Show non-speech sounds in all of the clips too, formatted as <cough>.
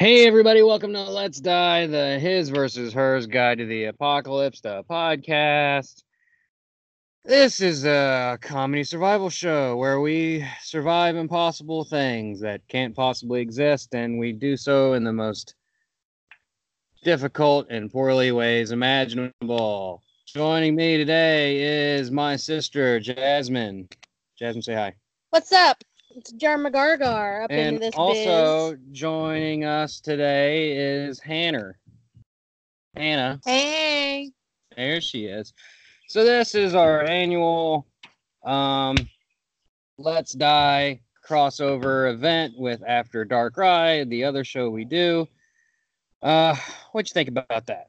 Hey, everybody, welcome to Let's Die, the His versus Hers Guide to the Apocalypse, the podcast. This is a comedy survival show where we survive impossible things that can't possibly exist, and we do so in the most difficult and poorly ways imaginable. Joining me today is my sister, Jasmine. Jasmine, say hi. What's up? It's Jar McGargar up in And this also biz. joining us today is Hannah. Hannah, Hey. there she is. So this is our annual um Let's Die crossover event with After Dark Ride, the other show we do. Uh what'd you think about that?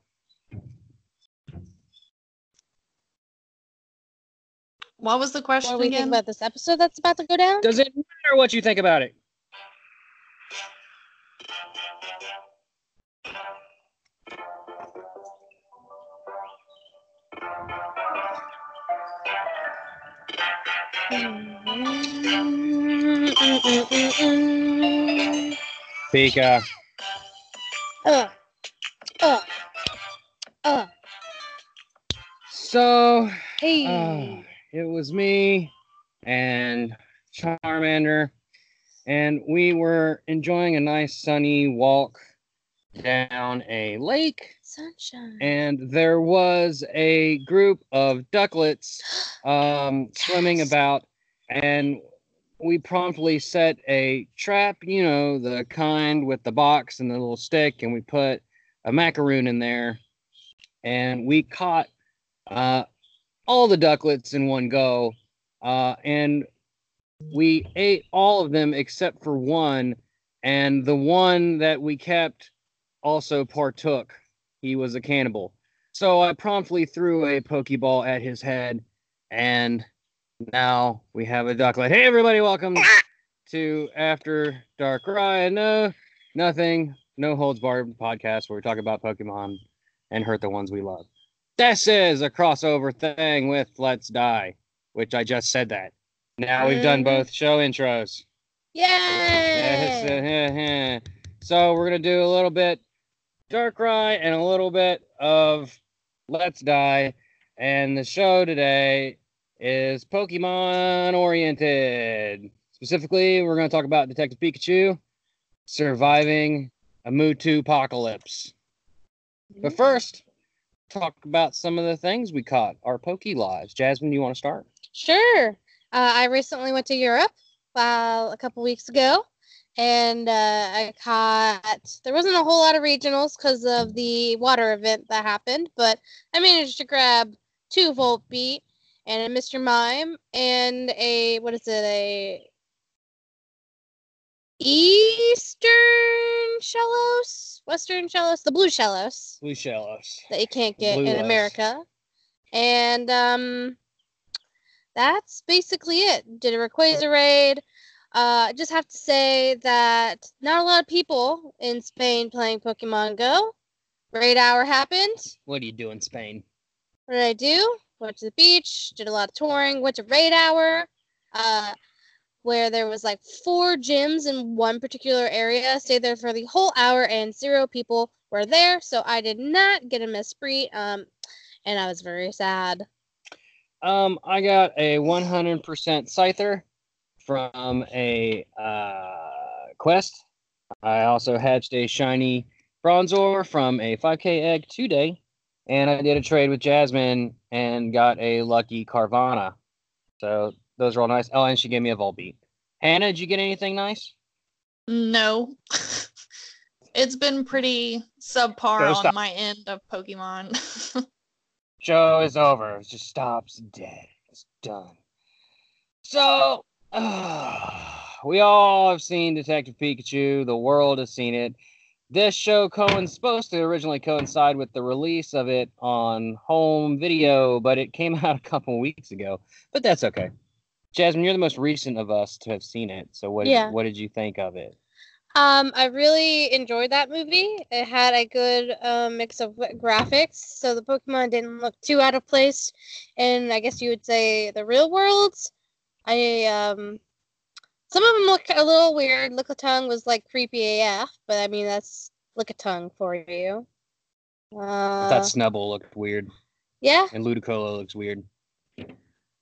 What was the question What do we think again? about this episode that's about to go down? Does it matter what you think about it? Pika. Uh, uh, uh. So Hey. Uh, it was me and Charmander, and we were enjoying a nice sunny walk down a lake, Sunshine. and there was a group of ducklets <gasps> um, swimming about, and we promptly set a trap, you know, the kind with the box and the little stick, and we put a macaroon in there, and we caught uh, all the ducklets in one go, uh, and we ate all of them except for one, and the one that we kept also partook. He was a cannibal. So I promptly threw a Pokeball at his head, and now we have a ducklet. Hey, everybody, welcome to After Dark Ride. No, nothing, no holds barred podcast where we talk about Pokemon and hurt the ones we love. This is a crossover thing with Let's Die, which I just said that. Now we've done Mhm. both show intros. Yes, Yay! uh, so we're gonna do a little bit Dark Darkrai and a little bit of Let's Die, and the show today is Pokemon oriented. Specifically, we're gonna talk about Detective Pikachu surviving a Mewtwo apocalypse. But first, talk about some of the things we caught, our Poke lives. Jasmine, Do you want to start? Sure. Uh, I recently went to Europe uh, a couple weeks ago, and uh, I caught. There wasn't a whole lot of regionals because of the water event that happened, but I managed to grab two Volbeat and a Mr. Mime and a what is it a Eastern Shellos, Western Shellos, the blue Shellos Blue Shellos. that you can't get Blue in. America. And um that's basically it. Did a Rayquaza raid. Uh I just have to say that not a lot of people in Spain playing Pokemon Go. Raid hour happened. What do you do in Spain? What did I do? Went to the beach, did a lot of touring, went to raid hour, uh, where there was like four gyms in one particular area. Stayed there for the whole hour, and zero people were there, so I did not get a Mesprit, um, and I was very sad. Um, I got a 100% Scyther from a uh, quest. I also hatched a shiny Bronzor from a 5k egg today. And I did a trade with Jasmine and got a lucky Carvanha. So those are all nice. Oh, and she gave me a Volbeat. Hannah, did you get anything nice? No. <laughs> it's been pretty subpar on stop. my end of Pokemon. <laughs> Show is over. It just stops dead. It's done. So, <sighs> we all have seen Detective Pikachu. The world has seen it. This show coinc- supposed to originally coincide with the release of it on home video, but it came <laughs> out a couple weeks ago. But that's okay. Jasmine, you're the most recent of us to have seen it. So what? Yeah. What did you think of it? Um, I really enjoyed that movie. It had a good uh, mix of graphics, so the Pokemon didn't look too out of place. And I guess you would say the real world. I um, Some of them look a little weird. Lickitung was like creepy AF, but I mean that's Lickitung for you. I Uh, thought Snubbull looked weird, yeah, and Ludicolo looks weird.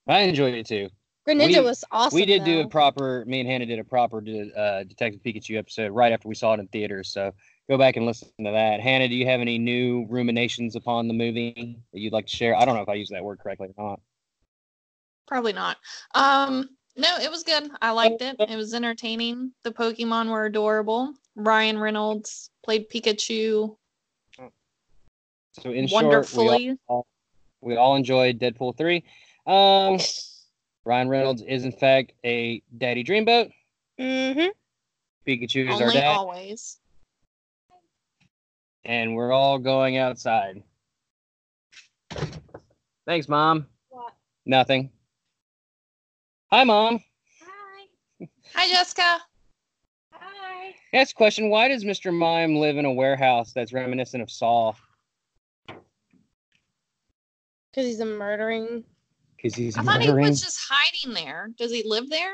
I enjoyed it too. Greninja we- was awesome. we did do a proper. Me and Hannah did a proper uh, Detective Pikachu episode right after we saw it in theaters. So go back and listen to that. Hannah, do you have any new ruminations upon the movie that you'd like to share? I don't know if I used that word correctly or not. Probably not. Um, no, it was good. I liked it. It was entertaining. The Pokemon were adorable. Ryan Reynolds played Pikachu So in short, we wonderfully. all, we all enjoyed Deadpool three. Um, Ryan Reynolds is in fact a daddy dreamboat. Mhm. Pikachu is our dad, always. and we're all going outside. Thanks, mom. What? Nothing. Hi, mom. Hi. <laughs> Hi, Jessica. Hi. Next question: Why does Mr. Mime live in a warehouse that's reminiscent of Saw? Because he's a murdering. Because he's I thought he was just hiding there. Does he live there?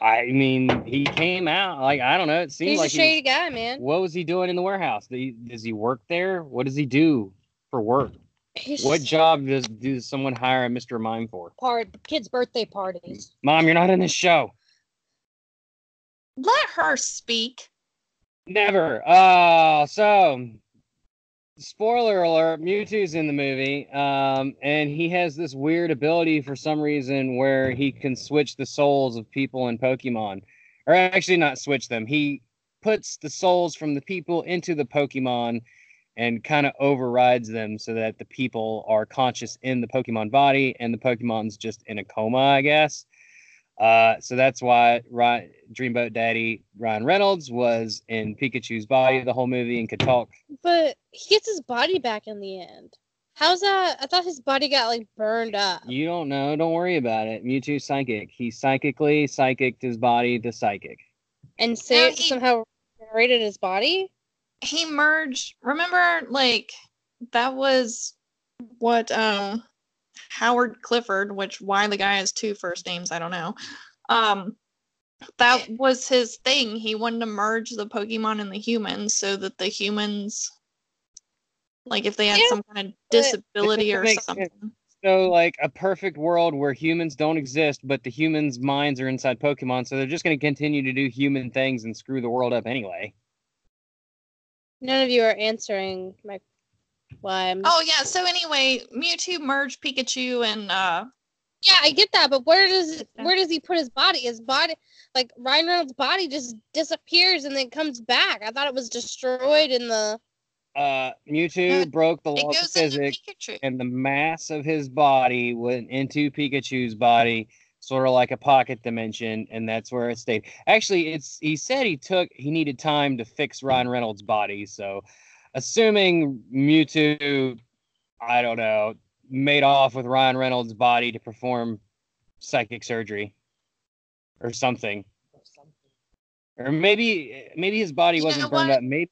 I mean, he came out like I don't know. It seems He's like a was- shady guy, man. what was he doing in the warehouse? He, does he work there? What does he do for work? He's What job does does someone hire a Mr. Mime for? part kids' birthday parties. Mom, you're not in this show. Let her speak. Never. Uh so spoiler alert, Mewtwo's in the movie. Um, and he has this weird ability for some reason where he can switch the souls of people in Pokemon. Or actually not switch them. He puts the souls from the people into the Pokemon and kind of overrides them so that the people are conscious in the Pokemon body and the Pokemon's just in a coma, I guess. Uh, so that's why Ryan, Dreamboat Daddy Ryan Reynolds was in Pikachu's body the whole movie and could talk. But he gets his body back in the end. How's that? I thought his body got like burned up. You don't know. Don't worry about it. Mewtwo's psychic. He psychically psychicked his body to psychic. And say he- somehow regenerated his body. He merged. Remember, like that was what um Howard Clifford, which why the guy has two first names, I don't know. Um, that was his thing. He wanted to merge the Pokemon and the humans so that the humans, like if they had Yeah, some kind of disability or makes sense. something. So, like a perfect world where humans don't exist, but the humans' minds are inside Pokemon, so they're just going to continue to do human things and screw the world up anyway. None of you are answering my why I'm Oh yeah. So anyway, Mewtwo merged Pikachu and uh Yeah, I get that, but where does where does he put his body? His body, like Ryan Reynolds' body, just disappears and then comes back. I thought it was destroyed in the. Uh, Mewtwo broke the it laws of physics. And the mass of his body went into Pikachu's body, sort of like a pocket dimension, and that's where it stayed. Actually, it's he said he took he needed time to fix Ryan Reynolds' body, so assuming Mewtwo, I don't know, made off with Ryan Reynolds' body to perform psychic surgery or something. Or maybe maybe his body You wasn't burned what? up. Maybe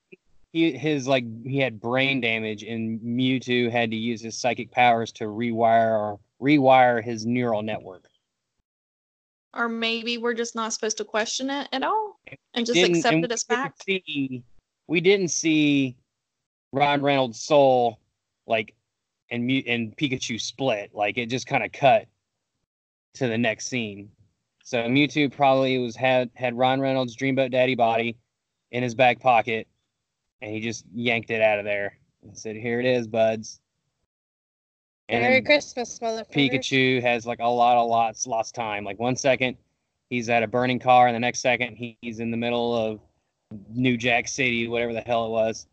he his like he had brain damage and Mewtwo had to use his psychic powers to rewire or rewire his neural network. Or maybe we're just not supposed to question it at all and just accept it as fact. See, we didn't see Ryan Reynolds' soul like and and Pikachu split. Like it just kind of cut to the next scene. So Mewtwo probably was had had Ryan Reynolds' Dreamboat Daddy body in his back pocket, and he just yanked it out of there and said, "Here it is, buds." And Merry Christmas, motherfucker. Pikachu has like a lot of lots lost time. Like one second he's at a burning car, and the next second he's in the middle of New Jack City, whatever the hell it was.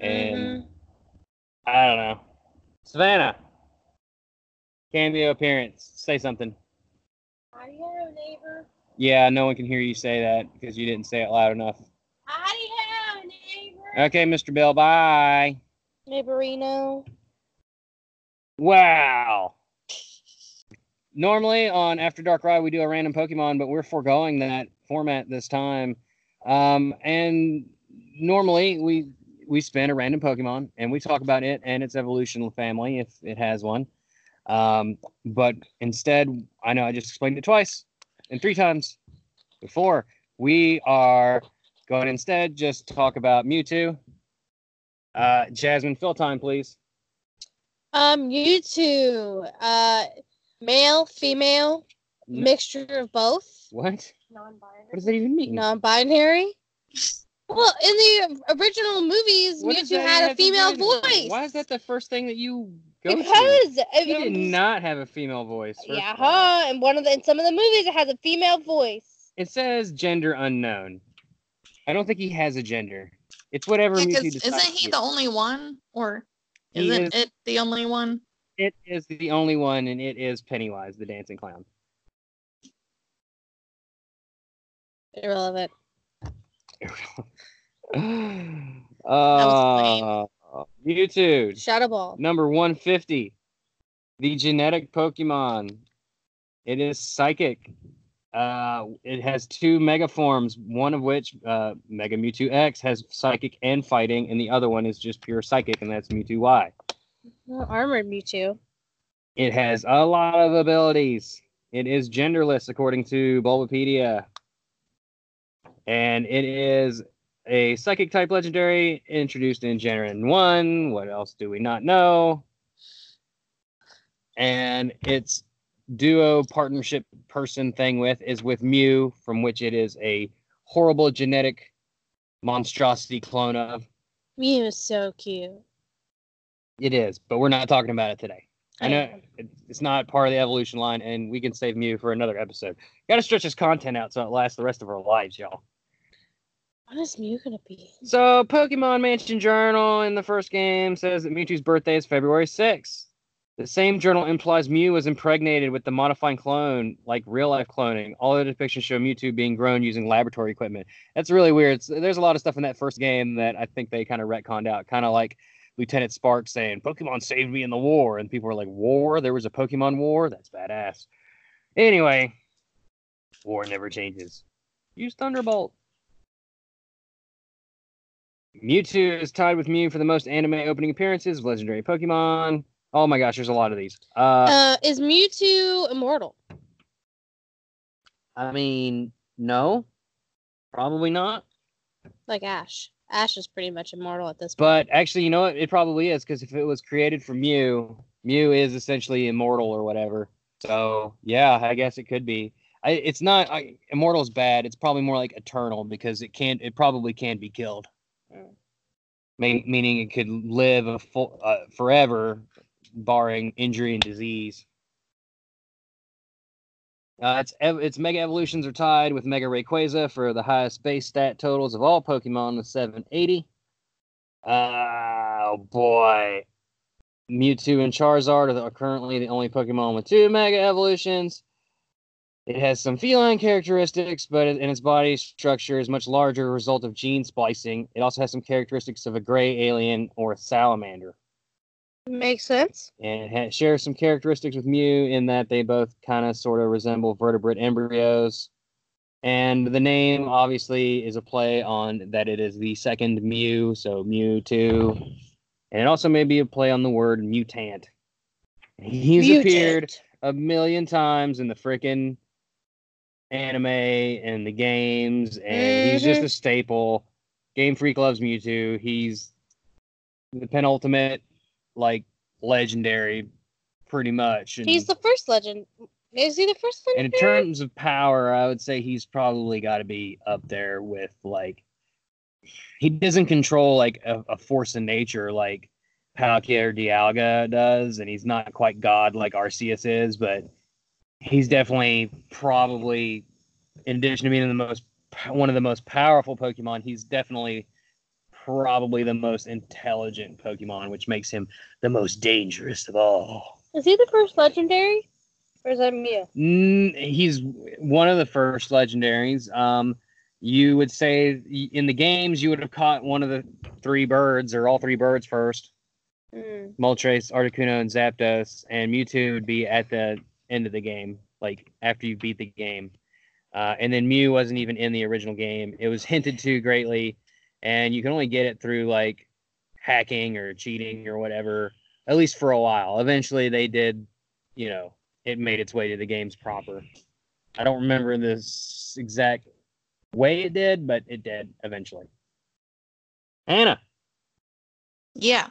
And Mhm. I don't know. Savannah, cameo appearance. Say something. Howdy-ho, neighbor. Yeah, no one can hear you say that because you didn't say it loud enough. Howdy-ho, neighbor. Okay, Mr. Bill. Bye. Neighborino. Wow. Normally on After Dark Ride we do a random Pokemon, but we're foregoing that format this time. Um, and normally we we spin a random Pokemon and we talk about it and its evolutional family if it has one. Um, but instead, I know I just explained it twice and three times before. We are going to instead just talk about Mewtwo. Uh, Jasmine, fill time, please. Um, Mewtwo, uh, male, female, N- mixture of both, What? Non-binary. What does that even mean? non-binary. Well, in the original movies, What Mewtwo had a female voice. Why is that the first thing that you go to? Because He did not have a female voice. Yeah, huh? And one of the in some of the movies, it has a female voice. It says gender unknown. I don't think he has a gender. It's whatever Yeah, Mewtwo 'cause decides. isn't he to the be. only one, or isn't is- it the only one? It is the only one, and it is Pennywise, the dancing clown. Irrelevant. Uh, Mewtwo, Shadow Ball. number 150. The genetic Pokemon. It is psychic. Uh, it has two mega forms, one of which, uh, Mega Mewtwo X, has psychic and fighting, and the other one is just pure psychic, and that's Mewtwo Y. Oh, armored Mewtwo. It has a lot of abilities. It is genderless according to Bulbapedia. And it is a psychic type legendary introduced in Gen 1. What else do we not know? And its duo partnership person thing with is with Mew, from which it is a horrible genetic monstrosity clone of. Mew is so cute. It is, but we're not talking about it today. I know know. it's not part of the evolution line, and we can save Mew for another episode. Got to stretch this content out so it lasts the rest of our lives, y'all. What is Mew gonna be? So, Pokemon Mansion Journal in the first game says that Mewtwo's birthday is February 6th. The same journal implies Mew was impregnated with the modifying clone, like real life cloning. All the depictions show Mewtwo being grown using laboratory equipment. That's really weird. It's- there's a lot of stuff in that first game that I think they kind of retconned out, kind of like Lieutenant Spark saying, Pokemon saved me in the war. And people were like, War? There was a Pokemon war? That's badass. Anyway, war never changes. Use Thunderbolt. Mewtwo is tied with Mew for the most anime opening appearances of legendary Pokemon. Oh my gosh, there's a lot of these. Uh, Uh, is Mewtwo immortal? I mean, no, probably not. Like Ash. Ash is pretty much immortal at this point. But actually, you know what? It probably is because if it was created from Mew, Mew is essentially immortal or whatever. So yeah, I guess it could be. I, it's not I, immortal's bad. It's probably more like eternal because it can't. It probably can be killed. Mm. Mean, meaning it could live a full, uh, forever, barring injury and disease. Uh, its its mega evolutions are tied with Mega Rayquaza for the highest base stat totals of all Pokemon with 780. Oh boy. Mewtwo and Charizard are, the, are currently the only Pokemon with two Mega Evolutions. It has some feline characteristics, but in its body structure is much larger, a result of gene splicing. It also has some characteristics of a gray alien or a salamander. Makes sense. And it ha- shares some characteristics with Mew in that they both kind of sort of resemble vertebrate embryos. And the name obviously is a play on that it is the second Mew, so Mew 2. And it also may be a play on the word mutant. He's appeared a million times in the frickin' anime and the games, and he's just Mhm. a staple. Game Freak loves Mewtwo. He's the penultimate, like legendary, pretty much. And, He's the first legend. Is he the first and in terms of power, I would say he's probably got to be up there with like. He doesn't control like a, a force in nature like Palkia or Dialga does, and he's not quite God like Arceus is, but he's definitely probably, in addition to being the most one of the most powerful Pokemon, he's definitely probably the most intelligent Pokemon, which makes him the most dangerous of all. Is he the first legendary? Or is that Mew? Mm, he's one of the first legendaries. Um, you would say in the games you would have caught one of the three birds or all three birds first. Mm. Moltres, Articuno, and Zapdos, and Mewtwo would be at the end of the game, like after you beat the game. Uh, and then Mew wasn't even in the original game. It was <laughs> hinted to greatly, and you can only get it through like hacking or cheating or whatever, at least for a while. Eventually, they did you know, it made its way to the games proper. I don't remember this exact way it did, but it did eventually. Anna, Yeah.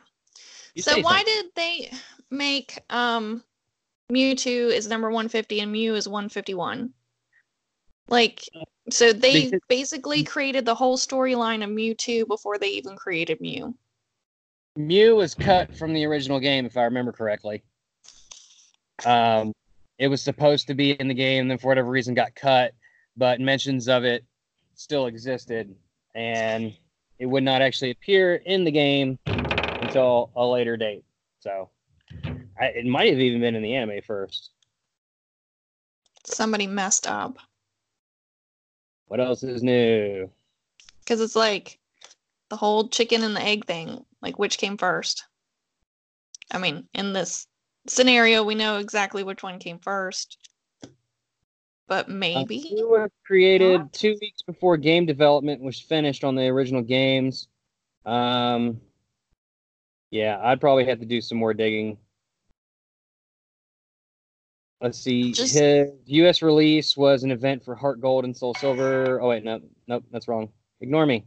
you so why something. did they make um Mewtwo is number 150 and Mew is 151? Like so they basically created the whole storyline of Mewtwo before they even created Mew. Mew was cut from the original game, if I remember correctly. Um, it was supposed to be in the game, then for whatever reason got cut, but mentions of it still existed, and it would not actually appear in the game until a later date. So, I, it might have even been in the anime first. Somebody messed up What else is new? because it's like the whole chicken and the egg thing. Like which came first? I mean, in this scenario, we know exactly which one came first, but maybe. Mew was created two weeks before game development was finished on the original games. Um, yeah, I'd probably have to do some more digging. Let's see. Just- His U.S. release was an event for Heart Gold and Soul Silver. Oh wait, no, nope, that's wrong. Ignore me.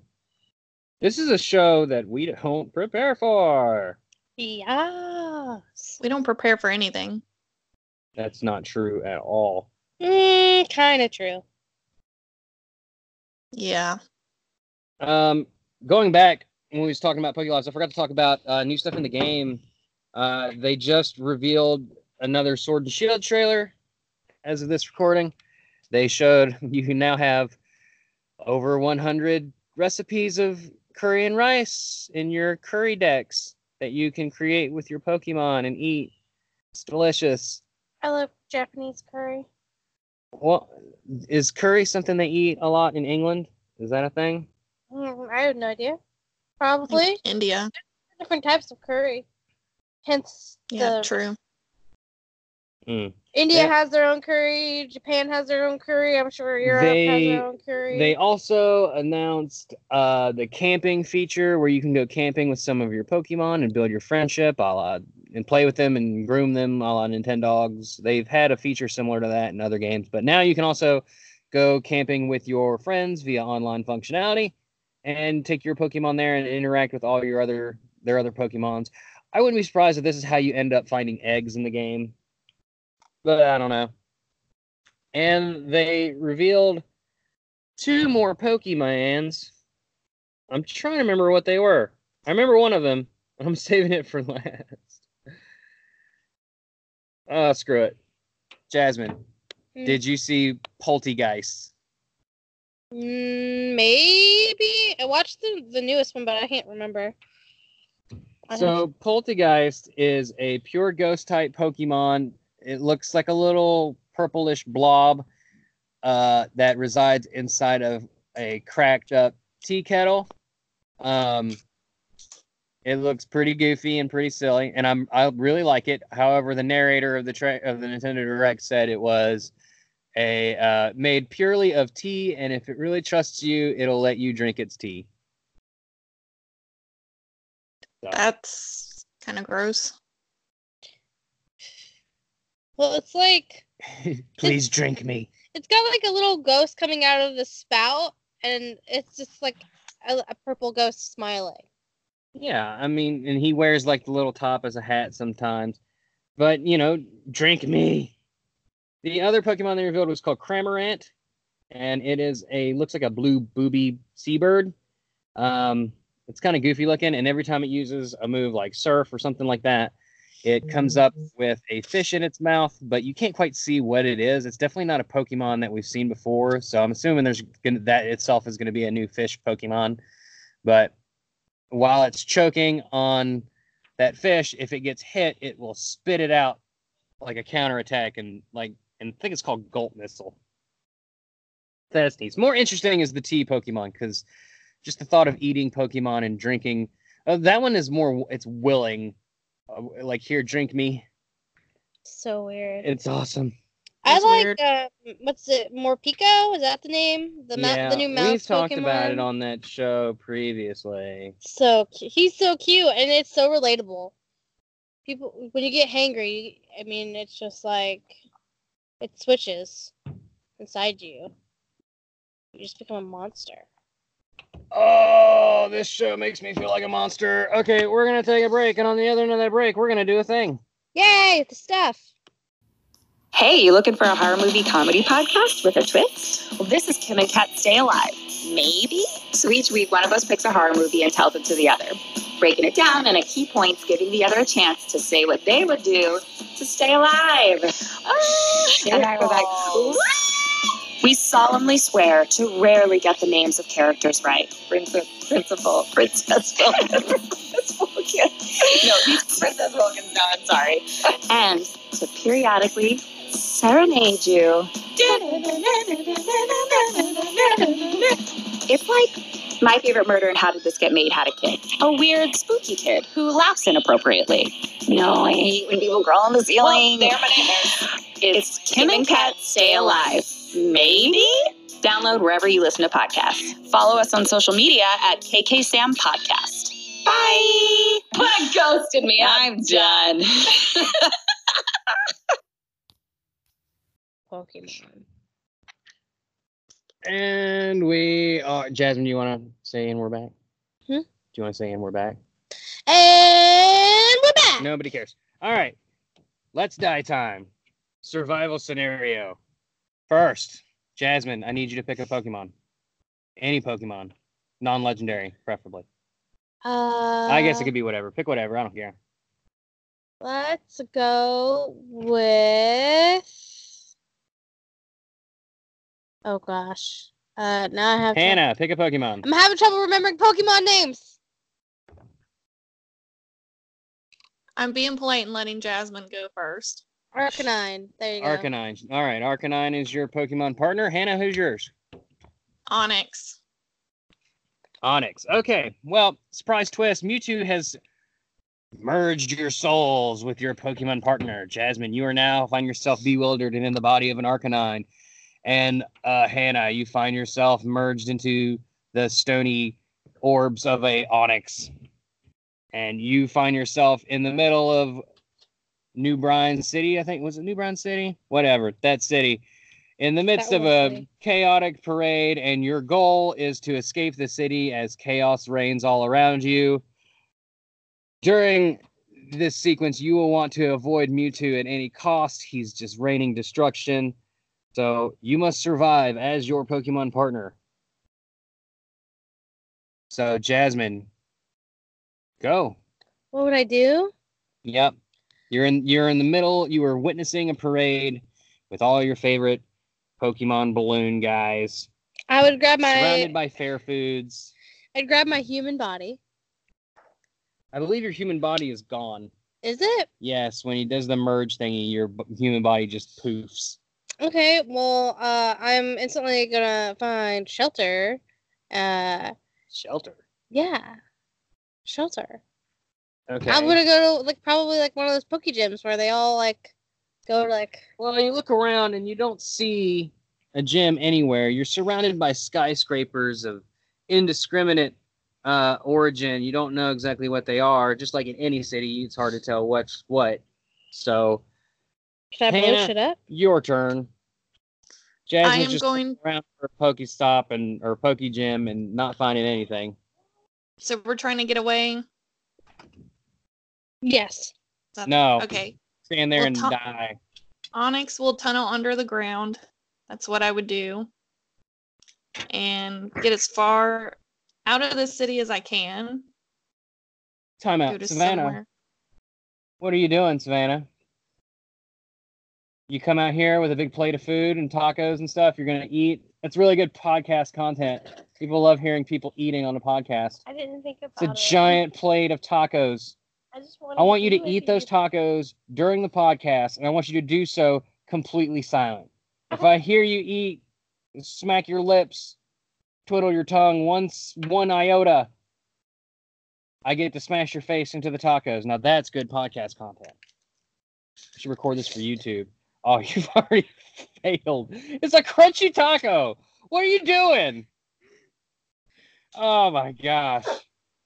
This is a show that we don't prepare for. Yes. We don't prepare for anything. That's not true at all. Mm, kind of true. Yeah. Um, going back when we was talking about Pokélives, I forgot to talk about uh, new stuff in the game. Uh, they just revealed another Sword and Shield trailer. As of this recording, they showed <laughs> you can now have over 100 recipes of curry and rice in your curry decks that you can create with your Pokemon and eat. It's delicious. I love Japanese curry. Well, is curry something they eat a lot in England? Is that a thing? Mm, I have no idea. Probably India. different types of curry. Hence, Yeah, the true. Mm. India Yeah. has their own curry. Japan has their own curry. I'm sure Europe has They- their own curry. They also announced uh, the camping feature where you can go camping with some of your Pokemon and build your friendship, a la, and play with them and groom them, a la Nintendogs. They've had a feature similar to that in other games, but now you can also go camping with your friends via online functionality and take your Pokemon there and interact with all your other their other Pokemons. I wouldn't be surprised if this is how you end up finding eggs in the game, but I don't know. And they revealed two more Pokemons. I'm trying to remember what they were. I remember one of them. <laughs> I'm saving it for last. Oh, screw it. Jasmine, Hmm. did you see Polteageist? Mm, maybe I watched the the newest one, but I can't remember. I So Polteageist is a pure ghost type Pokemon. It looks like a little purplish blob uh, that resides inside of a cracked up tea kettle. Um, it looks pretty goofy and pretty silly, and I'm I really like it. However, the narrator of the tra- of the Nintendo Direct said it was a uh, made purely of tea, and if it really trusts you, it'll let you drink its tea. So- That's kind of gross. Well, it's like <laughs> Please drink me. it's got like a little ghost coming out of the spout, and it's just like a, a purple ghost smiling. Yeah, I mean, and he wears like the little top as a hat sometimes. But you know, drink me. The other Pokemon they revealed was called Cramorant, and it is a looks like a blue booby seabird. Um, it's kind of goofy looking, and every time it uses a move like Surf or something like that, it comes up with a fish in its mouth, but you can't quite see what it is. It's definitely not a Pokemon that we've seen before, so I'm assuming there's gonna that itself is going to be a new fish Pokemon. But while it's choking on that fish, if it gets hit, it will spit it out like a counterattack and like and I think it's called Gulp Missile. That's neat. More interesting is the tea Pokemon because just the thought of eating Pokemon and drinking. Uh, that one is more. It's willing. Uh, like here, drink me. So weird. It's awesome. I That's like weird. uh, what's it? Morpeko? Is that the name? The ma- the new mouse we've talked Pokemon. about it on that show previously. So he's so cute and it's so relatable. people when you get hangry, I mean, it's just like it switches inside you. You just become a monster. Oh, this show makes me feel like a monster. Okay, we're gonna take a break, and on the other end of that break, we're gonna do a thing. Yay, the stuff. Hey, you looking for a horror movie comedy podcast with a twist? Well, this is Kim and Kat Stay Alive. Maybe? So each week, one of us picks a horror movie and tells it to the other, breaking it down and at key points, giving the other a chance to say what they would do to stay alive. Ah, and I was like, "Woo!" We solemnly swear to rarely get the names of characters right. Princess, Principal, <laughs> Princess Wilkins. No, these Princess Wilkins. No, I'm sorry. And to periodically serenade you. It's like my favorite murder and how did this get made had a kid. A weird, spooky kid who laughs inappropriately. No, I hate when people crawl on the ceiling. Well, they're my nightmares. It's Kim and Kat Stay Alive. Maybe? Download wherever you listen to podcasts. Follow us on social media at KK Sam Podcast. Bye. What <laughs> ghosted me? I'm done. <laughs> Pokemon. And we are Jasmine. Do you want to say and we're back? Hmm? Do you want to say and we're back? And we're back. Nobody cares. All right, let's die time. Survival scenario. First, Jasmine, I need you to pick a Pokemon. Any Pokemon, non-legendary, preferably. Uh, I guess it could be whatever. Pick whatever. I don't care. Let's go with. Oh gosh. Uh, now I have. to- Hannah, pick a Pokemon. I'm having trouble remembering Pokemon names. I'm being polite and letting Jasmine go first. Arcanine. There you go. Arcanine. All right, Arcanine is your Pokemon partner. Hannah, who's yours? Onix. Onix. Okay. Well, surprise twist. Mewtwo has merged your souls with your Pokemon partner. Jasmine, you are now find yourself bewildered and in the body of an Arcanine. And uh, Hannah, you find yourself merged into the stony orbs of a Onix. And you find yourself in the middle of New Brine City, I think. Was it New Brine City? Whatever, that city. In the midst of a city. chaotic parade, and your goal is to escape the city as chaos reigns all around you. During this sequence, you will want to avoid Mewtwo at any cost. He's just raining destruction. So you must survive as your Pokemon partner. So, Jasmine, go. What would I do? Yep. You're in you're in the middle, you are witnessing a parade with all your favorite Pokemon balloon guys. I would grab my. Surrounded by fair foods. I'd grab my human body. I believe your human body is gone. Is it? Yes, when he does the merge thingy, your b- human body just poofs. Okay. Well, uh, I'm instantly gonna find shelter. Uh, Shelter. yeah, shelter. Okay. I'm gonna go to like probably like one of those Poke gyms where they all like go to like. Well, you look around and you don't see a gym anywhere. You're surrounded by skyscrapers of indiscriminate uh, origin. You don't know exactly what they are. Just like in any city, it's hard to tell what's what. So, Can I blow Hannah. shit up? your turn. Jasmine's am just going- around for a Pokestop and or Poke Gym and not finding anything. So we're trying to get away. Yes. Is that- No. Okay. Stand there Well, and Tom- die. Onix will tunnel under the ground. That's what I would do. And get as far out of the city as I can. Time out, to Savannah. somewhere. What are you doing, Savannah? You come out here with a big plate of food and tacos and stuff. You're gonna eat. That's really good podcast content. People love hearing people eating on a podcast. I didn't think It's a giant plate of tacos. I just I want you to eat those tacos during the podcast, and I want you to do so completely silent. If I hear you eat, smack your lips, twiddle your tongue once one iota, I get to smash your face into the tacos. Now that's good podcast content. I should record this for YouTube. Oh, <laughs> you've already failed. It's a crunchy taco. What are you doing? Oh my gosh.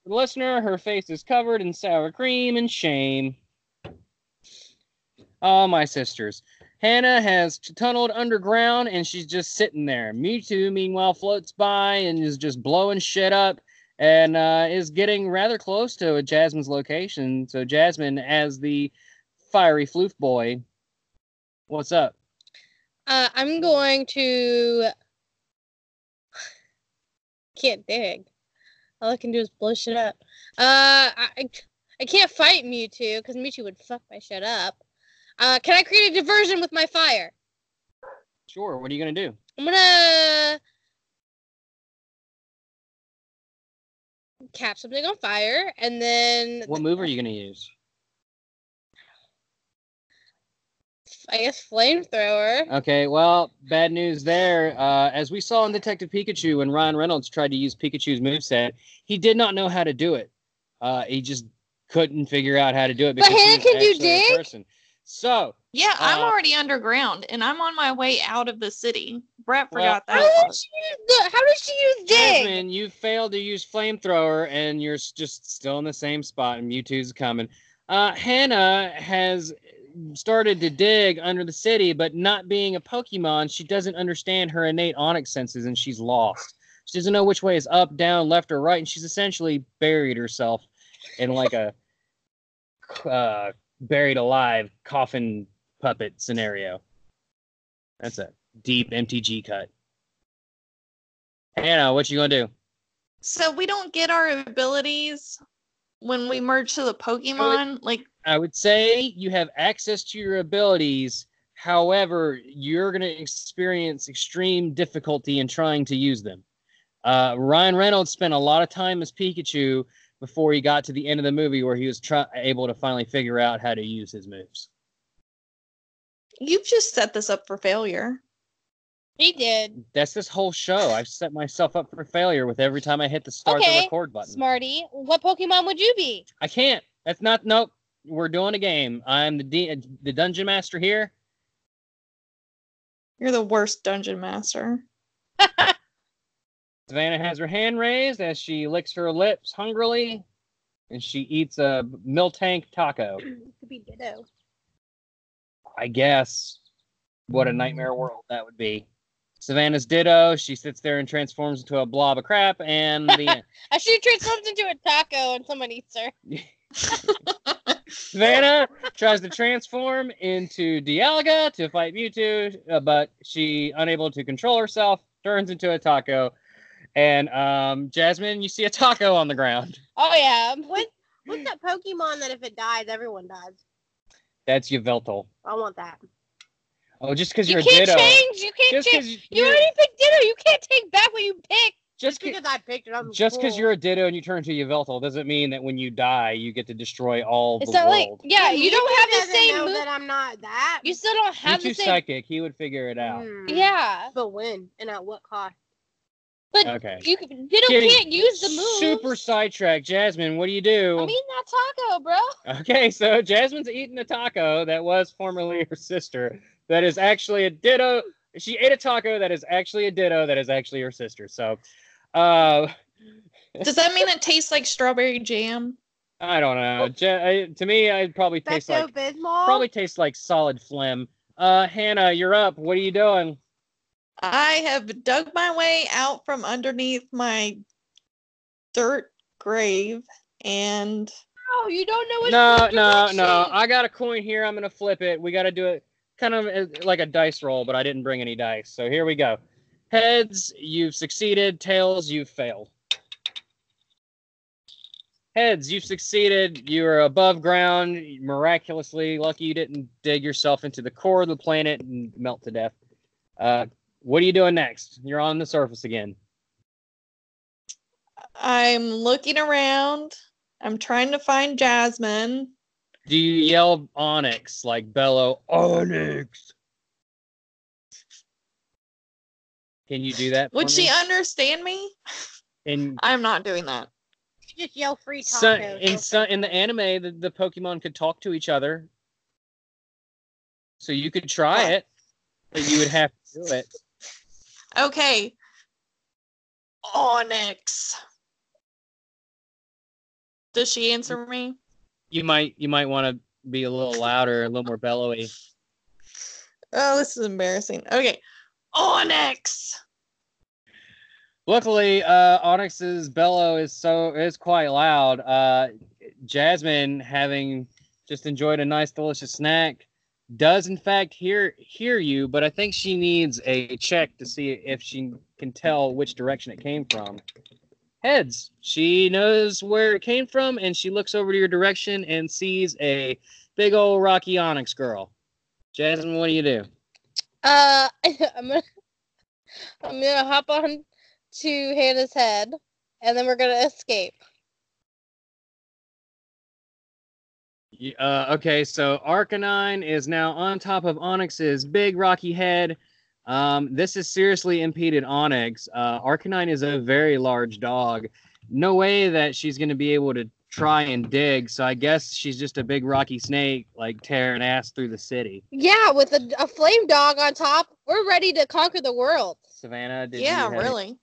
The listener, her face is covered in sour cream and shame. Oh, my sisters. Hannah has tunneled underground and she's just sitting there. Mewtwo, meanwhile, floats by and is just blowing shit up and uh, is getting rather close to Jasmine's location. So, Jasmine, as the fiery floof boy, what's up? Uh, I'm going to. <sighs> Can't dig. All I can do is blow shit up. Uh, I, I can't fight Mewtwo because Mewtwo would fuck my shit up. Uh, can I create a diversion with my fire? Sure. What are you going to do? I'm gonna catch something on fire and then What move are you going to use? I guess flamethrower. Okay, well, bad news there. Uh, as we saw in Detective Pikachu when Ryan Reynolds tried to use Pikachu's moveset, he did not know how to do it. Uh, he just couldn't figure out how to do it But because he Hannah can do actually dig? person. So, Yeah, I'm Uh, already underground and I'm on my way out of the city. Brett Well, forgot How that. did part. she use the, How did she use dig? Jasmine, you failed to use flamethrower, and you're just still in the same spot, and Mewtwo's coming. Uh, Hannah has started to dig under the city, but not being a Pokemon, she doesn't understand her innate Onix senses, and she's lost. She doesn't know which way is up, down, left, or right, and she's essentially buried herself in like a <laughs> uh, buried alive coffin puppet scenario. That's a deep MTG cut. Hannah, what you gonna do? So we don't get our abilities when we merge to the Pokemon. Like, I would say you have access to your abilities. However, you're going to experience extreme difficulty in trying to use them. Uh, Ryan Reynolds spent a lot of time as Pikachu before he got to the end of the movie where he was try- able to finally figure out how to use his moves. you've just set this up for failure. He did. That's this whole show. I've set myself up for failure with every time I hit the start Okay, the record button. Smarty. What Pokemon would you be? I can't. That's not. Nope. We're doing a game. I'm the D- the dungeon master here. You're the worst dungeon master. <laughs> Savannah has her hand raised as she licks her lips hungrily, and she eats a Miltank taco. <clears throat> Could be Ditto. I guess. What a mm. nightmare world that would be. Savannah's ditto. She sits there and transforms into a blob of crap, and the end. <laughs> I should transforms into a taco and someone eats her. <laughs> <laughs> Savannah tries to transform into Dialga to fight Mewtwo, uh, but she, unable to control herself, turns into a taco. And um, Jasmine, you see a taco on the ground. Oh yeah. What what's that Pokemon that if it dies, everyone dies? That's Yveltal. I want that. Oh, just because You you're a can't ditto. change. You can't Just change. because You already picked Ditto. You can't take back what you picked. just Just because I picked it, I'm just because cool. you're a ditto and you turn to Yveltal doesn't mean that when you die you get to destroy all It's the not like world. yeah. You don't have the doesn't same know move. that I'm not that. You still don't have the Mewtwo's same. psychic. He would figure it out. Hmm. Yeah, But when and at what cost? but Okay. you Ditto Getting can't use the move. Super sidetrack, Jasmine. What do you do? I'm eating that taco, bro. Okay, so Jasmine's eating a taco that was formerly her sister. That is actually a ditto. She ate a taco that is actually a ditto that is actually her sister. So, uh, Does that mean it tastes like strawberry jam? I don't know. Ja- I- to me, I'd probably taste Pepto like Bismol. probably tastes like solid phlegm. Uh, Hannah, you're up. What are you doing? I have dug my way out from underneath my dirt grave and Oh, you don't know what. No, which no, no. I got a coin here. I'm gonna flip it. We got to do it kind of uh, like a dice roll, but I didn't bring any dice. So here we go. Heads, you've succeeded. Tails, you've failed. Heads, you've succeeded. You are above ground. Miraculously, lucky you didn't dig yourself into the core of the planet and melt to death. Uh, what are you doing next? You're on the surface again. I'm looking around. I'm trying to find Jasmine. Do you yell Onix like bellow Onix? Can you do that? Would for she me? understand me? in I'm not doing that. You just yell free tacos. so, in so, in the anime the, the Pokemon could talk to each other. So you could try What? it, but you would have to do it. Okay. Onix. Does she answer me? You might you might want to be a little louder, a little more bellowy. Oh, this is embarrassing. Okay. Onix. Luckily, uh, Onix's bellow is so is quite loud. Uh, Jasmine, having just enjoyed a nice, delicious snack, does in fact hear hear you, but I think she needs a check to see if she can tell which direction it came from. Heads. She knows where it came from, and she looks over to your direction and sees a big old rocky Onix girl. Jasmine, what do you do? Uh, <laughs> I'm gonna, I'm gonna hop on to Hannah's head, and then we're gonna escape. Uh, okay, so Arcanine is now on top of Onix's big rocky head. Um, this has seriously impeded Onix. Uh, Arcanine is a very large dog. No way that she's going to be able to try and dig. So I guess she's just a big rocky snake, like tearing ass through the city. Yeah, with a, a flame dog on top, we're ready to conquer the world. Savannah, did yeah, you have- really.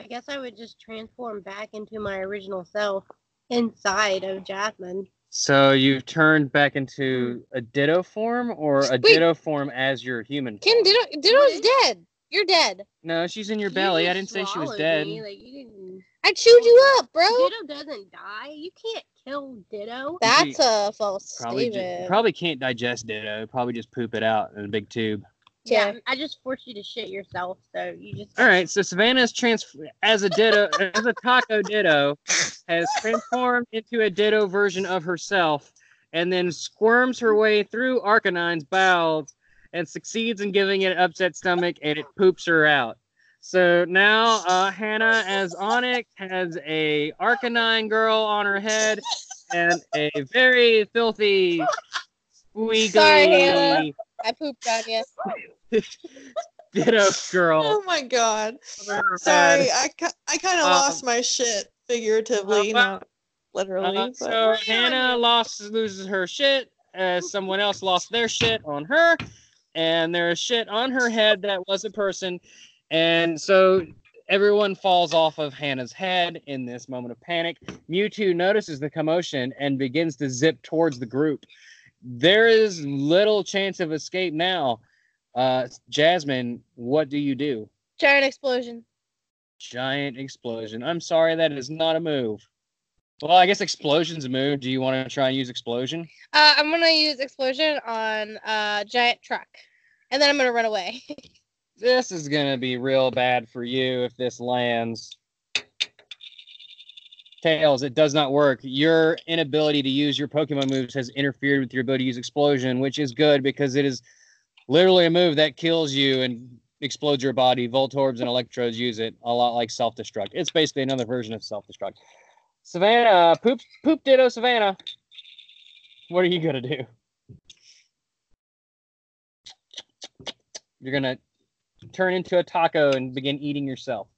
I guess I would just transform back into my original self inside of Jasmine. So you've turned back into a Ditto form, or a Wait. Ditto form as your human? Ken, form? Ditto, Ditto's dead. You're dead. No, she's in your You belly. I didn't say she was swallowed dead. me, like, you didn't- I chewed you up, bro. Ditto doesn't die. You can't kill Ditto. That's a false Probably, ju- statement. probably can't digest Ditto. Probably just poop it out in a big tube. Yeah, Yeah. I just forced you to shit yourself, so you just. All right, so Savannah's trans as a Ditto, as a Taco Ditto, has transformed into a Ditto version of herself, and then squirms her way through Arcanine's bowels and succeeds in giving it an upset stomach, and it poops her out. So now uh, Hannah, as Onix, has a Arcanine girl on her head and a very filthy, squeaky Sorry, Hannah. I pooped on you. <laughs> Ditto girl. Oh my god. on Sorry, head. I, ki- I kind of Um, lost my shit figuratively, uh, not literally. Uh, but- so Hannah lost loses her shit as someone else lost their shit on her, and there's shit on her head that was a person, and so everyone falls off of Hannah's head in this moment of panic. Mewtwo notices the commotion and begins to zip towards the group. There is little chance of escape now. Uh, Jasmine, what do you do? Giant explosion. Giant explosion. I'm sorry, that is not a move. Well, I guess explosion's a move. Do you want to try and use explosion? Uh, I'm gonna use explosion on uh giant truck, and then I'm gonna run away. <laughs> This is gonna be real bad for you if this lands. Tails, it does not work. Your inability to use your Pokemon moves has interfered with your ability to use explosion, which is good because it is literally a move that kills you and explodes your body. Voltorbs and Electrodes use it a lot like self destruct. It's basically another version of self destruct. Savannah, poop, poop ditto, Savannah. What are you gonna do? You're gonna turn into a taco and begin eating yourself.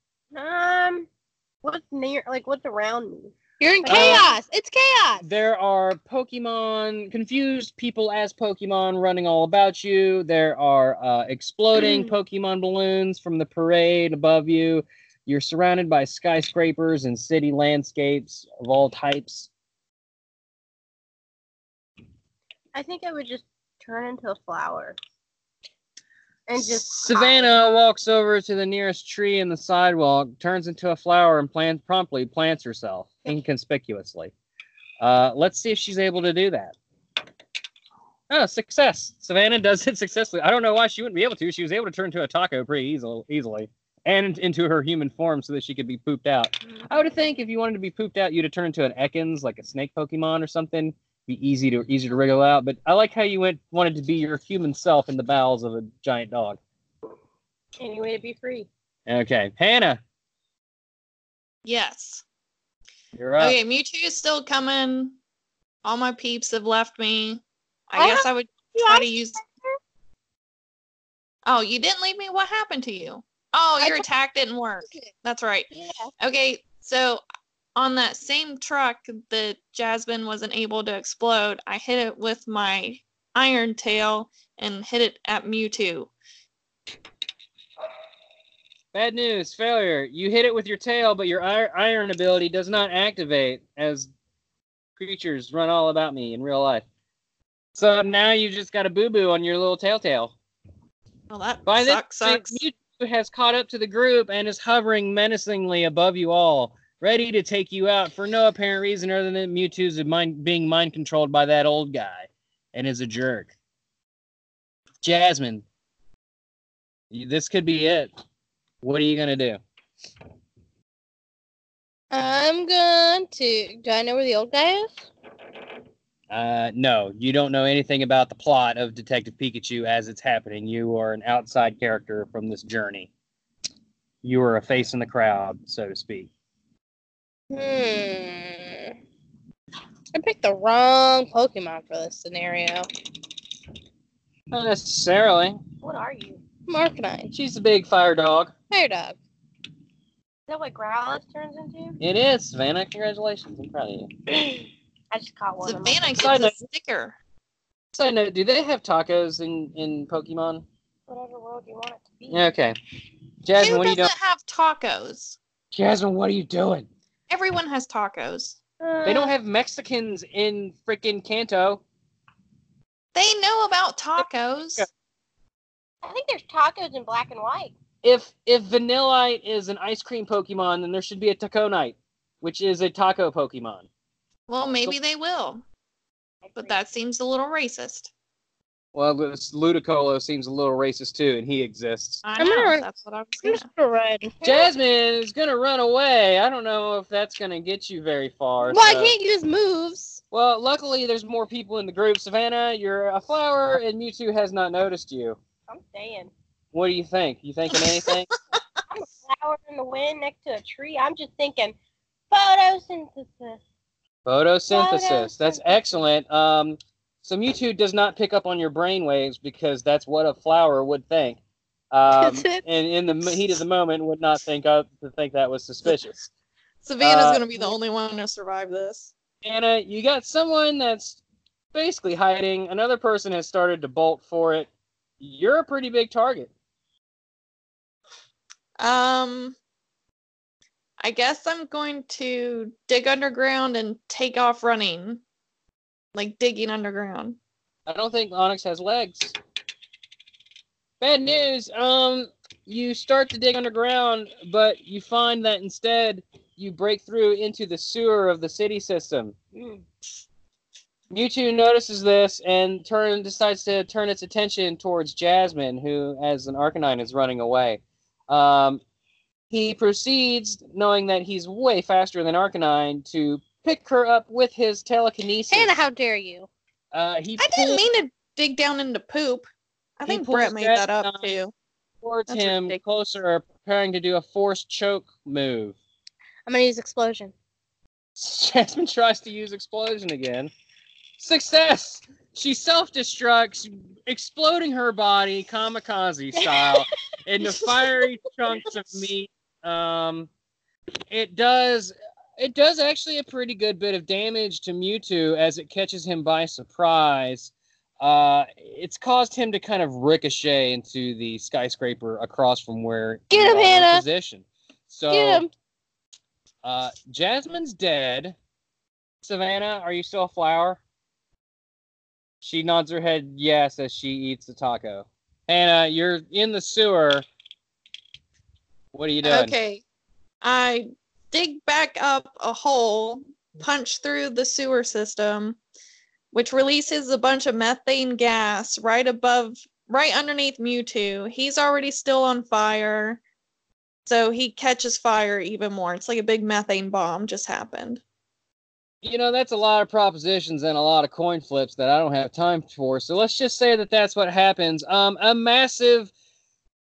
What's near? Like, what's around me? You're in Uh, chaos. it's chaos. There are Pokemon, confused people as Pokemon running all about you. There are uh, exploding Pokemon balloons from the parade above you. You're surrounded by skyscrapers and city landscapes of all types. I think I would just turn into a flower. And just Savannah walks over to the nearest tree in the sidewalk, turns into a flower, and plant, promptly plants herself <laughs> inconspicuously. Uh, let's see if she's able to do that. Oh, success! Savannah does it <laughs> successfully. I don't know why she wouldn't be able to. She was able to turn into a taco pretty easily, easily, and into her human form so that she could be pooped out. I would think if you wanted to be pooped out, you'd have turned into an Ekans, like a snake Pokemon or something. Be easy to easy to wriggle out. But I like how you went wanted to be your human self in the bowels of a giant dog. any way to be free. Okay, Hannah, yes. you're up. Okay, Mewtwo is still coming. All my peeps have left me. I I guess I would try are- to use. Oh, you didn't leave me. What happened to you? Oh, your attack didn't work. That's right. Yeah. Okay, so on that same truck that Jasmine wasn't able to explode, I hit it with my iron tail and hit it at Mewtwo. Bad news, failure. You hit it with your tail, but your iron ability does not activate as creatures run all about me in real life. So now you just got a boo boo on your little telltale. Well, that By this sucks. point, sucks. Mewtwo has caught up to the group and is hovering menacingly above you all, ready to take you out for no apparent reason other than Mewtwo's mind, being mind controlled by that old guy and is a jerk. Jasmine, this could be it. What are you gonna do? I'm going to. Do I know where the old guy is? Uh, no, you don't know anything about the plot of Detective Pikachu as it's happening. You are an outside character from this journey. You are a face in the crowd, so to speak. Hmm. I picked the wrong Pokemon for this scenario. Not necessarily. What are you? Markanine. She's a big fire dog. Fire dog. Is that what Growlithe turns into? It is, Savannah. Congratulations. I'm proud of you. <clears throat> I just caught one. Savannah gets Side a note- sticker. Side note, do they have tacos in, in Pokemon? Whatever world you want it to be. Yeah, okay. Jasmine, Who what are you doesn't doing? have tacos? Jasmine, what are you doing? Everyone has tacos. They don't have Mexicans in freaking Kanto. They know about tacos. I think there's tacos in black and white. If if Vanillite is an ice cream Pokemon, then there should be a Taconite, which is a taco Pokemon. Well, maybe they will, but that seems a little racist. Well, this Ludicolo seems a little racist too, and he exists. I I'm gonna run- That's what I was I'm saying. just gonna run. Jasmine is gonna run away. I don't know if that's gonna get you very far. Well, I so- can't use moves. Well, luckily there's more people in the group. Savannah, you're a flower, and Mewtwo has not noticed you. I'm staying. What do you think? You thinking anything? <laughs> I'm a flower in the wind next to a tree. I'm just thinking photosynthesis. Photosynthesis. That's excellent. Um, so Mewtwo does not pick up on your brain waves because that's what a flower would think. Um, and in the heat of the moment, would not think of to think that was suspicious. <laughs> Savannah's Uh, gonna be the only one to survive this. Anna, you got someone that's basically hiding. Another person has started to bolt for it. You're a pretty big target. Um, I guess I'm going to dig underground and take off running, like digging underground. I don't think Onix has legs. Bad news. Um, you start to dig underground, but you find that instead you break through into the sewer of the city system. Mm. Mewtwo notices this and turn decides to turn its attention towards Jasmine, who, as an Arcanine, is running away. Um, he proceeds, knowing that he's way faster than Arcanine, to pick her up with his telekinesis. Hannah, how dare you? uh, he I didn't mean to dig down into poop. I think Brett made that up too. towards That's him, ridiculous. closer, preparing to do a forced choke move. I'm gonna use explosion. Jasmine tries to use explosion again. Success! She self destructs, exploding her body kamikaze <laughs> style into fiery chunks of meat. Um, it does. It does actually a pretty good bit of damage to Mewtwo as it catches him by surprise. Uh, it's caused him to kind of ricochet into the skyscraper across from where Get him, are Hannah! Position. So Get him. uh, Jasmine's dead. Savannah, are you still a flower? She nods her head yes as she eats the taco. Hannah, you're in the sewer. What are you doing? Okay. I dig back up a hole, punch through the sewer system, which releases a bunch of methane gas right above, right underneath Mewtwo. He's already still on fire. So he catches fire even more. It's like a big methane bomb just happened. You know, that's a lot of propositions and a lot of coin flips that I don't have time for. So let's just say that that's what happens. Um, a massive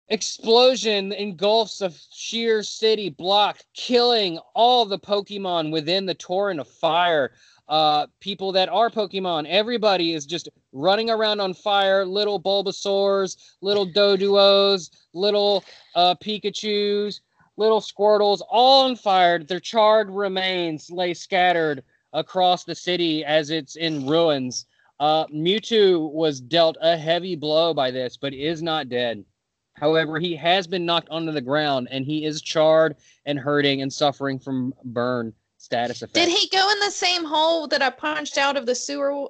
explosion engulfs a sheer city block, killing all the Pokemon within the torrent of fire. Uh, people that are Pokemon, everybody is just running around on fire. Little Bulbasaurs, little Doduos, little uh, Pikachu's, little Squirtles, all on fire. Their charred remains lay scattered across the city as it's in ruins. Uh, Mewtwo was dealt a heavy blow by this, but is not dead. However, he has been knocked onto the ground and he is charred and hurting and suffering from burn status effects. Did he go in the same hole that I punched out of the sewer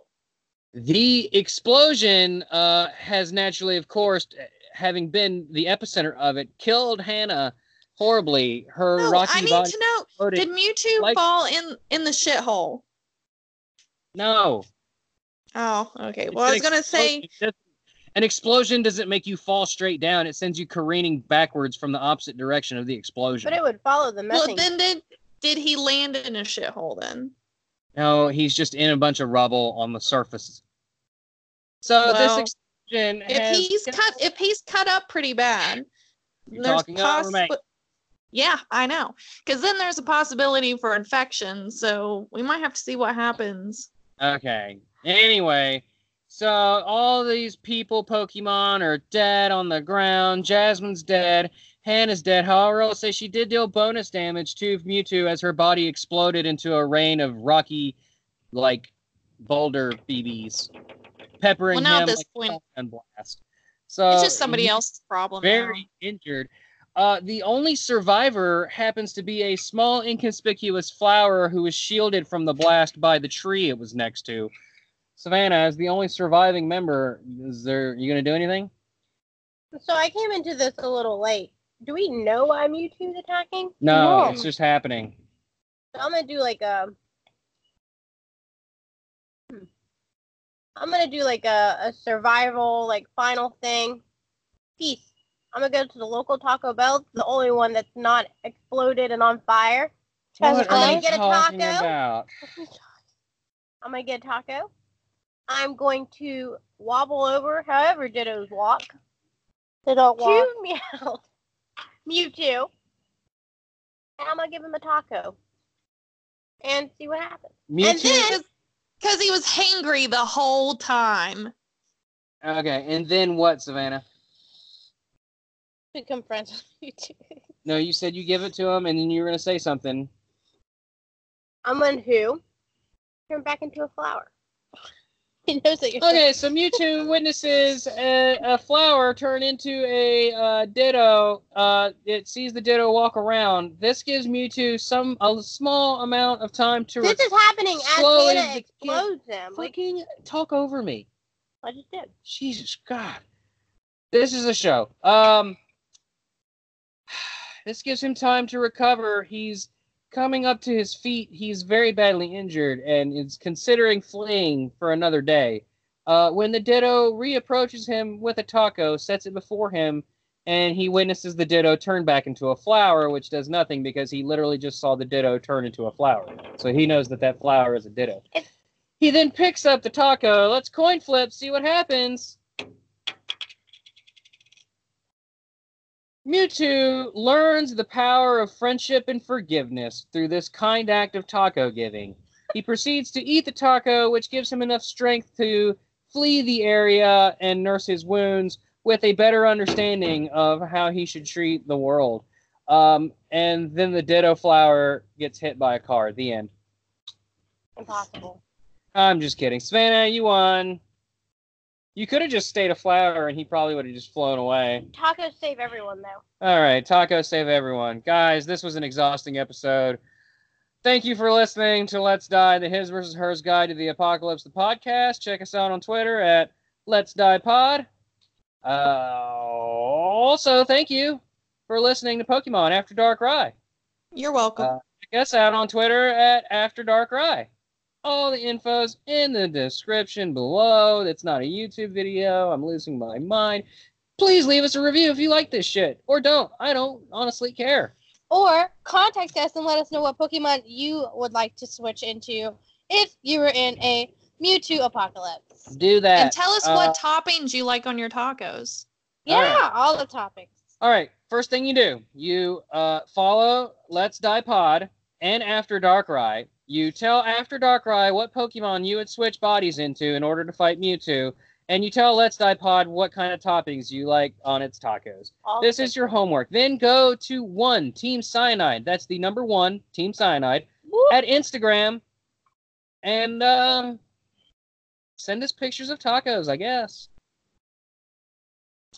The explosion uh, has naturally, of course, having been the epicenter of it, killed Hannah horribly. Her No, rocky I need body to know. Did Mewtwo like- fall in in the shithole? No. Oh, okay. It's Well, I was gonna say explosion. It doesn't- An explosion doesn't make you fall straight down. It sends you careening backwards from the opposite direction of the explosion. But it would follow the Well, then did did he land in a shithole then? No, he's just in a bunch of rubble on the surface. So Well, this explosion If has he's cut, if he's cut up pretty bad, You're there's talking over me. Yeah, I know. Because then there's a possibility for infection. So we might have to see what happens. Okay. Anyway, so all these people, Pokemon, are dead on the ground. Jasmine's dead. Hannah's dead. However, I'll say she did deal bonus damage to Mewtwo as her body exploded into a rain of rocky, like boulder BBs, peppering Well, now at him this like point- a blast. So it's just somebody else's problem. now. very injured. Uh, the only survivor happens to be a small, inconspicuous flower who was shielded from the blast by the tree it was next to. Savannah, as the only surviving member, is there you gonna do anything? So I came into this a little late. Do we know why Mewtwo's attacking? No, No. it's just happening. So I'm gonna do like a. Hmm. I'm gonna do like a, a survival like final thing. Peace. I'm gonna go to the local Taco Bell. The only one that's not exploded and on fire. Has What a are I you get a talking taco? about? <laughs> I'm gonna get a taco. I'm going to wobble over, however Dittos walk, They don't walk. <laughs> to Meow, Mewtwo, and I'm gonna give him a taco and see what happens. Mewtwo. then- Because he was hangry the whole time. okay, and then what, Savannah? Become friends with <laughs> Mewtwo. No, you said you give it to him, and then you were gonna say something. I'm going to turn back into a flower. <laughs> he knows that you're. Okay, so Mewtwo witnesses a, a flower turn into a uh, Ditto. Uh, it sees the Ditto walk around. This gives Mewtwo some a small amount of time to This is happening as begin- explodes him. Like fucking talk over me. I just did. Jesus God, this is a show. Um, <sighs> this gives him time to recover. He's coming up to his feet. He's very badly injured and is considering fleeing for another day. Uh, when the Ditto reapproaches him with a taco, sets it before him, and he witnesses the Ditto turn back into a flower, which does nothing because he literally just saw the Ditto turn into a flower. So he knows that that flower is a Ditto. He then picks up the taco. Let's coin flip, see what happens. Mewtwo learns the power of friendship and forgiveness through this kind act of taco giving. He <laughs> proceeds to eat the taco, which gives him enough strength to flee the area and nurse his wounds with a better understanding of how he should treat the world. Um, and then the Ditto flower gets hit by a car. The end. Impossible. I'm just kidding. Savannah, you won. You could have just stayed a flower and he probably would have just flown away. Tacos save everyone though. All right, taco save everyone. Guys, this was an exhausting episode. Thank you for listening to Let's Die, the His versus Hers Guide to the Apocalypse, the podcast. Check us out on Twitter at Let's Die Pod. Uh, also, thank you for listening to Pokemon After Dark Ride. You're welcome. Uh, Check us out on Twitter at After Dark Ride. All the info's in the description below. It's not a YouTube video. I'm losing my mind. Please leave us a review if you like this shit. Or don't. I don't honestly care. Or contact us and let us know what Pokemon you would like to switch into if you were in a Mewtwo apocalypse. Do that. and tell us uh, what toppings you like on your tacos. Yeah, right. all the toppings. All right. First thing you do, you uh, follow Let's Die Pod and After Dark Ride. You tell After Dark Ride what Pokemon you would switch bodies into in order to fight Mewtwo, and you tell Let's Die Pod what kind of toppings you like on its tacos. All This is your homework. Then go to one Team Cyanide. That's the number one Team Cyanide Whoop. at Instagram, and um, send us pictures of tacos. I guess.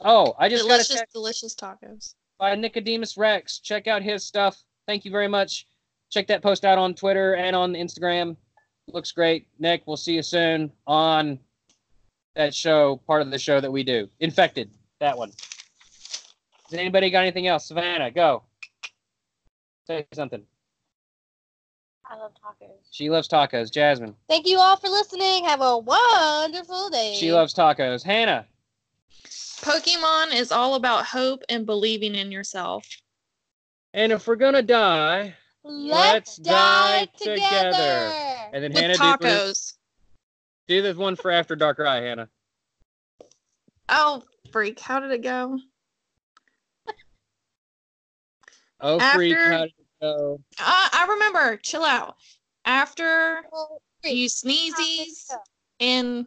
Oh, I just got a delicious, delicious tacos. by Nicodemus Rex. Check out his stuff. Thank you very much. Check that post out on Twitter and on Instagram. Looks great. Nick, we'll see you soon on that show, part of the show that we do. Infected, that one. Does anybody got anything else? Savannah, go. Say something. I love tacos. She loves tacos. Jasmine, Thank you all for listening. Have a wonderful day. she loves tacos. Hannah, Pokemon is all about hope and believing in yourself. and if we're gonna die, Let's, Let's die die together. together. and then With Hannah do, tacos. do this one for After Dark Eye, Hannah. Oh, freak. How did it go? Oh, freak, how did it go? Uh, I remember. Chill out. After Oh, you sneezies and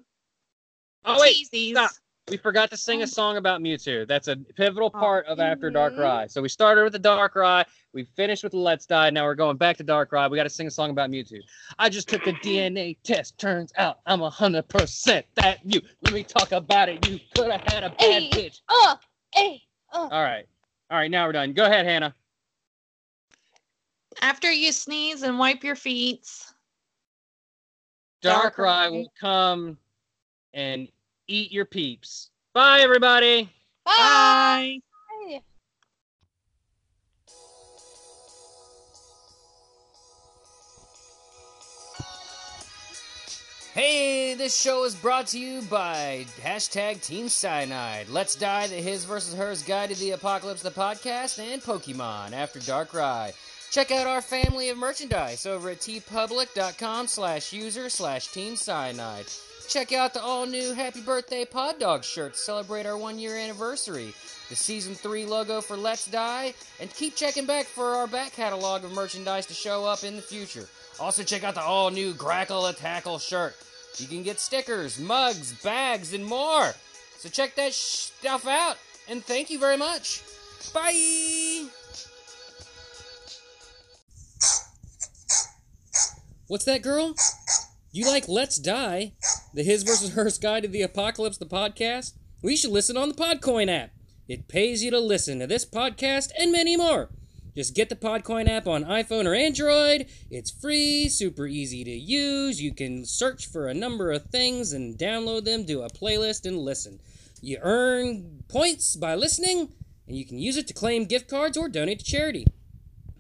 Oh wait, teasies. stop. We forgot to sing a oh. song about Mewtwo. That's a pivotal Oh. part of After Dark. Ride. So we started with the Dark Ride, we finished with the Let's Die. Now we're going back to Dark Ride. We got to sing a song about Mewtwo. I just took a DNA test. Turns out I'm hundred percent that you. Let me talk about it. You could have had a bad Hey. bitch. Uh, oh, hey. Uh. All right, all right. Now we're done. Go ahead, Hannah. After you sneeze and wipe your feet. Dark, Dark Ride Ride. will come and eat your peeps. Bye, everybody. Bye. Bye. Hey, this show is brought to you by hashtag Team Cyanide. Let's Die, the His versus Hers Guide to the Apocalypse, the podcast, and Pokemon After Dark Ride. Check out our family of merchandise over at teepublic.com slash user slash Team Cyanide. Check out the all-new Happy Birthday Pod Dog shirts celebrate our one-year anniversary. The Season 3 logo for Let's Die, and keep checking back for our back catalog of merchandise to show up in the future. Also, check out the all new Grackle a Tackle shirt. You can get stickers, mugs, bags, and more. So check that stuff out. And thank you very much. Bye. What's that, girl? You like Let's Die, the His versus Hers Guide to the Apocalypse, the podcast? We should listen on the Podcoin app. It pays you to listen to this podcast and many more. Just get the Podcoin app on iPhone or Android. It's free, super easy to use. You can search for a number of things and download them to a playlist and listen. You earn points by listening, and you can use it to claim gift cards or donate to charity.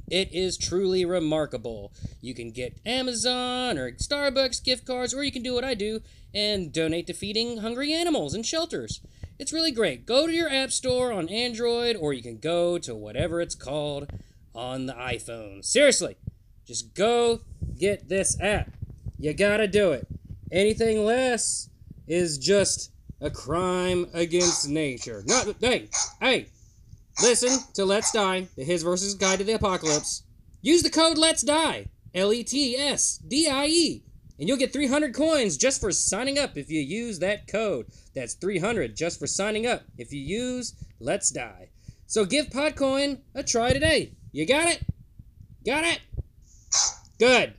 It is truly remarkable. You can get Amazon or Starbucks gift cards, or you can do what I do and donate to feeding hungry animals in shelters. It's really great. Go to your app store on Android, or you can go to whatever it's called on the iPhone. Seriously, just go get this app. You gotta do it. Anything less is just a crime against nature. Not, hey, hey, listen to Let's Die, the His versus Guide to the Apocalypse. Use the code Let's Die, L E T S D I E, and you'll get 300 coins just for signing up if you use that code. That's 300 just for signing up if you use Let's Die. So give Podcoin a try today. You got it? Got it? Good.